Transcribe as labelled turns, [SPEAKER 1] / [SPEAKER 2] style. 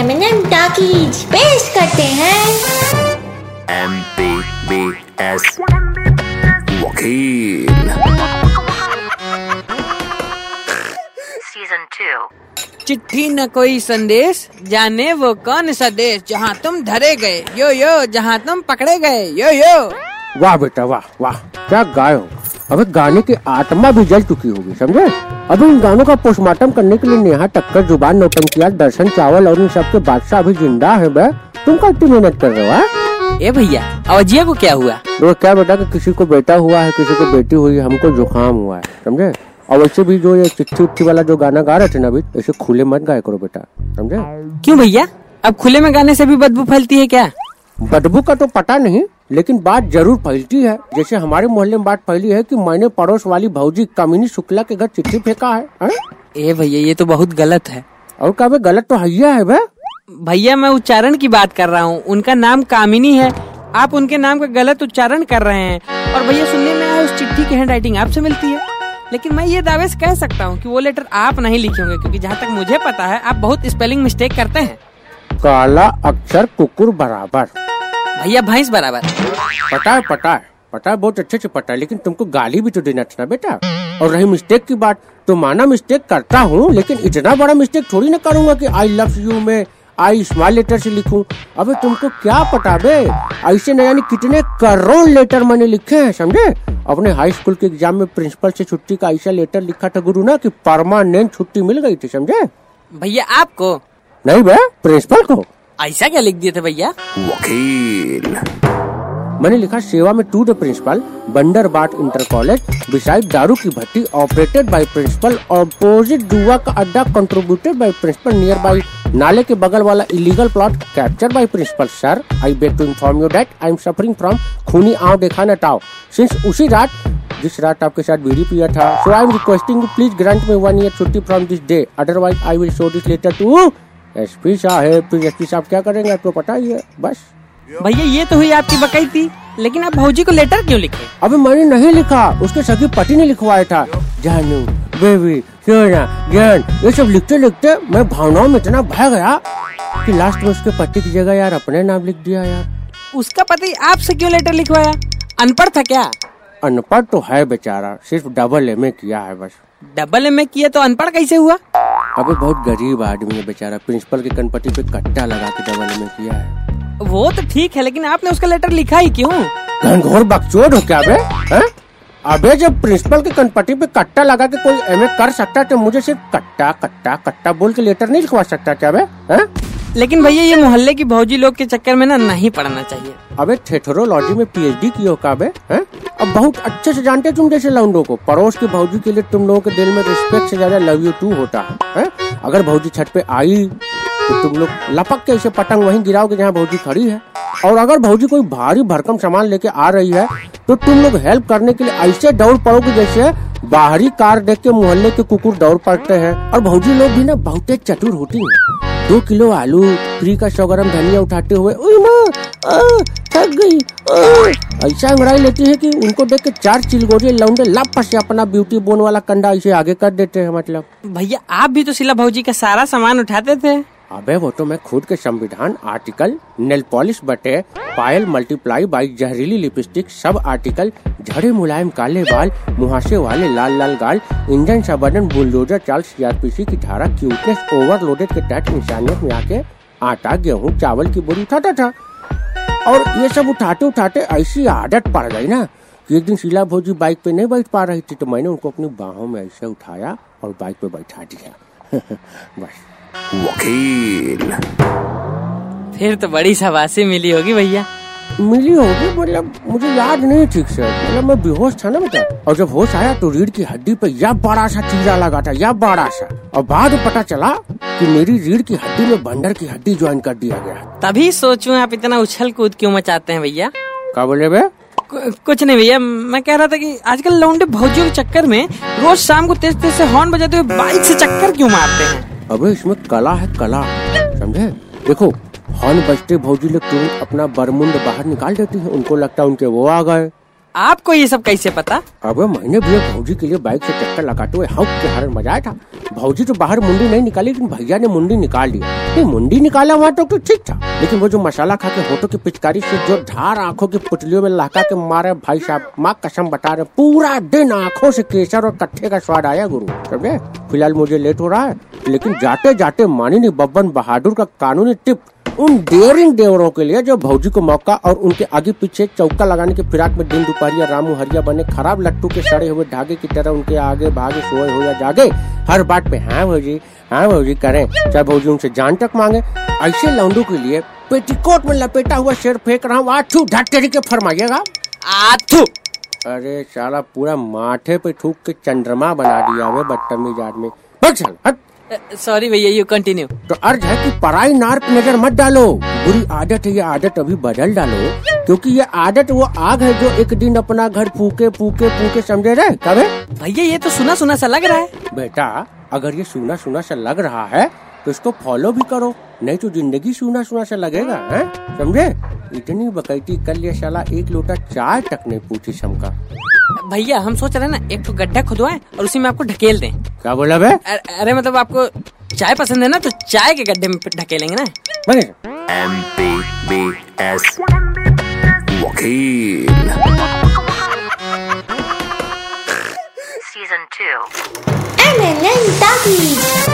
[SPEAKER 1] M talkies पेश करते हैं।
[SPEAKER 2] एम पी बी एस वकील।
[SPEAKER 3] Season 2.
[SPEAKER 4] चिट्ठी न कोई संदेश जाने वो कौन सा देश जहाँ तुम धरे गए। यो यो जहाँ तुम पकड़े गए। यो यो।
[SPEAKER 5] वाह बेटा वाह वाह क्या गाय हो। अबे गाने की आत्मा भी जल चुकी होगी समझे? अभी इन गानों का पोस्टमार्टम करने के लिए नेहा टक्कर ज़ुबान नौटंकियात दर्शन चावल और इन सब के बादशाह अभी ज़िंदा है बे। तुम क्या इतनी मेहनत कर रहे हो हाँ?
[SPEAKER 4] ए भैया अवजिया को क्या हुआ?
[SPEAKER 5] देखो क्या बेटा कि किसी को बेटा हुआ है किसी को बेटी हुई है हमको जुकाम हुआ है समझे? और वैसे भी जो ये चिट्ठी उट्ठी वाला जो गाना गा रहे थे ना अभी ऐसे खुले मत गाया करो बेटा समझे?
[SPEAKER 4] क्यों भैया? अब खुले में गाने से भी बदबू फैलती है क्या?
[SPEAKER 5] बदबू का तो पता नहीं लेकिन बात ज़रूर फैलती है। जैसे हमारे मोहल्ले में बात फैली है कि मैंने पड़ोस वाली भौजी कामिनी शुक्ला के घर चिट्ठी फेंका है, हैं?
[SPEAKER 4] ए भैया ये तो बहुत गलत है।
[SPEAKER 5] और क्या गलत तो हैया है बे
[SPEAKER 4] भैया मैं उच्चारण की बात कर रहा हूँ। उनका नाम कामिनी है। आप उनके नाम का गलत उच्चारण कर रहे हैं। और भैया सुनने में आया उस चिट्ठी की हैंड राइटिंग आपसे मिलती है। लेकिन मैं ये दावे से कह सकता हूँ कि वो लेटर आप नहीं लिखे होंगे क्योंकि जहाँ तक मुझे पता है आप बहुत स्पेलिंग मिस्टेक करते हैं।
[SPEAKER 5] काला अक्षर कुकुर बराबर।
[SPEAKER 4] भैया भैंस बराबर।
[SPEAKER 5] पता पता है पता है बहुत अच्छे से है लेकिन तुमको गाली भी तो देना था ना बेटा। और रही मिस्टेक की बात तो माना मिस्टेक करता हूँ लेकिन इतना बड़ा मिस्टेक थोड़ी ना करूँगा कि आई लव यू में आई स्मॉल लेटर से लिखूं। अबे तुमको क्या पता बे? ऐसे न जाने कितने करोड़ लेटर मैंने लिखे हैं समझे? अपने हाई स्कूल के एग्ज़ाम में प्रिंसिपल से छुट्टी का ऐसा लेटर लिखा था गुरु ना कि परमानेंट छुट्टी मिल गई थी समझे?
[SPEAKER 4] भैया आपको?
[SPEAKER 5] नहीं बे प्रिंसिपल को।
[SPEAKER 4] ऐसा क्या लिख दिए थे भैया?
[SPEAKER 2] वकील।
[SPEAKER 5] मैंने लिखा सेवा में टू द प्रिंसिपल बंडर बाट इंटर कॉलेज बिसाइड दारू की भट्टी ऑपरेटेड बाय प्रिंसिपल ऑपोजिट जुआ का अड्डा contributed by principal near by नाले के बगल वाला illegal plot capture by principal sir I beg to inform you that I am suffering from खूनी आव देखा न टाव। सिंस उसी रात जिस रात आपके साथ बीड़ी पिया था so I am requesting you please grant me one year छुट्टी from this day otherwise I will show this letter to SP साहब एसपी साहब क्या करेंगे आपको पता ही है बस।
[SPEAKER 4] भैया ये तो हुई आपकी बकई थी लेकिन आप भौजी को लेटर क्यों लिखे?
[SPEAKER 5] अभी मैंने नहीं लिखा उसके सगी पति ने लिखवाया था। जानू बेबी सोना ज्ञान ये सब लिखते लिखते मैं भावनाओं में इतना बह गया कि लास्ट में उसके पति की जगह यार अपने नाम लिख दिया यार।
[SPEAKER 4] उसका पति आपसे क्यों लेटर लिखवाया? अनपढ़ था क्या?
[SPEAKER 5] अनपढ़ तो है बेचारा सिर्फ़ डबल एम ए किया है बस।
[SPEAKER 4] डबल एम ए किया तो अनपढ़ कैसे हुआ?
[SPEAKER 5] अबे बहुत गरीब आदमी है बेचारा। प्रिंसिपल के कनपति पे कट्टा लगा के डबल ए किया है।
[SPEAKER 4] वो तो ठीक है लेकिन आपने उसका लेटर लिखा ही क्यों?
[SPEAKER 5] घनघोर बकचोद हो क्या बे? हैं? अबे जब प्रिंसिपल के कनपट्टी पे कट्टा लगा के कोई एमए कर सकता है तो मुझे सिर्फ़ कट्टा कट्टा कट्टा बोल के लेटर नहीं लिखवा सकता क्या बे? हैं?
[SPEAKER 4] लेकिन भैया ये मोहल्ले की भौजी लोग के चक्कर में ना नहीं पढ़ना चाहिए।
[SPEAKER 5] अबे थेथरोलॉजी में पीएचडी की हो का बे? हैं? अब बहुत अच्छे से जानते तुम जैसे लौंडो को। पड़ोस की भौजी के लिए तुम लोगों के दिल में रिस्पेक्ट से ज़्यादा लव यू टू होता है, हैं? अगर भौजी छत पे आई तो तुम लोग लपक के ऐसे पतंग वहीं गिराओगे जहाँ भौजी खड़ी है। और अगर भौजी कोई भारी भरकम सामान लेके आ रही है तो तुम लोग हेल्प करने के लिए ऐसे दौड़ पड़ोगे जैसे बाहरी कार देख के मोहल्ले के कुकुर दौड़ पड़ते हैं। और भौजी लोग भी ना बहुत चतुर होती है। दो किलो आलू फ्री का सौ ग्राम धनिया उठाते हुए थक गई। ऐसा अंगड़ाई लेती है कि उनको देख के चार चिलगोरे लौंडे लाप से अपना ब्यूटी बोन वाला कंडा इसे आगे कर देते हैं मतलब।
[SPEAKER 4] भैया आप भी तो शिला भौजी का सारा सामान उठाते थे।
[SPEAKER 5] अबे वो तो मैं खुद के संविधान आर्टिकल नेल पॉलिश बटे पायल मल्टीप्लाई बाई जहरीली लिपस्टिक सब आर्टिकल झड़े मुलायम काले बाल मुहासे वाले लाल लाल गाल इंजन सा बदन बुलडोजर चाल सीआरपीसी की धारा क्यूटनेस ओवरलोडेड के तहत इंसानियत में आके आटा गेहूँ चावल की बोरी उठाता था। और ये सब उठाते उठाते ऐसी आदत पड़ गई ना कि एक दिन शीला भोजी बाइक पे नहीं बैठ पा रही थी तो मैंने उनको अपनी बाहों में ऐसे उठाया और बाइक पे बैठा दिया। बस।
[SPEAKER 2] वकील।
[SPEAKER 4] फिर तो बड़ी शाबाशी मिली होगी भैया।
[SPEAKER 5] मिली होगी मतलब मुझे याद नहीं ठीक से। मतलब मैं बेहोश था ना बेटा। और जब होश आया तो रीढ़ की हड्डी पे यह बड़ा सा चीरा लगा था यह बड़ा सा। और बाद में पता चला कि मेरी रीढ़ की हड्डी में बंदर की हड्डी ज्वाइन कर दिया गया
[SPEAKER 4] तभी सोचूं आप इतना उछल कूद क्यों मचाते हैं भैया?
[SPEAKER 5] क्या बोले बे
[SPEAKER 4] कु- कुछ नहीं भैया मैं कह रहा था कि आजकल लौंडे भौजियों के चक्कर में रोज शाम को तेज तेज से हॉर्न बजाते हुए बाइक से चक्कर क्यों मारते हैं?
[SPEAKER 5] अबे इसमें कला है कला समझे? देखो हॉर्न बजते भौजी लोग तुरंत अपना बरमुंड बाहर निकाल देती है। उनको लगता है उनके वो आ गए।
[SPEAKER 4] आपको ये सब कैसे पता?
[SPEAKER 5] अब मैंने भी भौजी के लिए बाइक से चक्कर लगाते हुए हक के हरण मजाया था। भौजी तो बाहर मुंडी नहीं निकाली लेकिन भैया ने मुंडी निकाल दी ये मुंडी निकाला हुआ तो, तो ठीक था? लेकिन वो जो मसाला खा के होटो की पिचकारी से जो धार आँखों की पुतलियों में लहका के मारे भाई साहब माँ कसम बता रहे पूरा दिन आँखों से केसर और कट्ठे का स्वाद आया गुरु। समझे? फ़िलहाल मुझे लेट हो रहा है लेकिन जाते जाते माननीय बब्बन बहादुर का कानूनी टिप उन डेयरिंग देवरों के लिए जो भौजी को मौका और उनके आगे पीछे चौका लगाने के फिराक में दिन दोपहरिया रामू हरिया बने खराब लट्टू के सड़े हुए धागे की तरह उनके आगे भागे सोए हो या जागे हर बात पे हाँ भौजी हाँ भौजी करें। चाहे भौजी उनसे जान तक मांगे। ऐसे लौंडों के लिए पेटीकोट में लपेटा हुआ शेर फेंक रहा हूँ। आछू ढटरी के फरमाइएगा।
[SPEAKER 4] आथू
[SPEAKER 5] अरे साला पूरा माथे पे थूक के चंद्रमा बना दिया हुआ बदतमीज आदमी। हट।
[SPEAKER 4] सॉरी भैया यू कंटिन्यू
[SPEAKER 5] तो अर्ज़ है कि पराई नार नज़र मत डालो। बुरी आदत है ये आदत अभी बदल डालो। क्योंकि ये आदत वो आग है जो एक दिन अपना घर फूके फूके फूके समझे रहे? कबे
[SPEAKER 4] भैया? ये तो सुना सुना सा लग रहा है।
[SPEAKER 5] बेटा अगर ये सुना सुना सा लग रहा है तो इसको फॉलो भी करो। नहीं तो ज़िंदगी सुना सुना सा लगेगा हैं? समझे? इतनी बकैती कल ये साला एक लोटा चाय तक नहीं पूछी समका
[SPEAKER 4] भैया हम सोच रहे हैं ना एक तो गड्ढा खुदवाएँ और उसी में आपको ढकेल दें।
[SPEAKER 5] क्या बोला बे
[SPEAKER 4] अरे अरे मतलब आपको चाय पसंद है ना तो चाय के गड्ढे में ढकेलेंगे ना।
[SPEAKER 5] बने।
[SPEAKER 2] एम पी बी एस वकील।
[SPEAKER 3] Season 2.
[SPEAKER 1] MNN Talkies.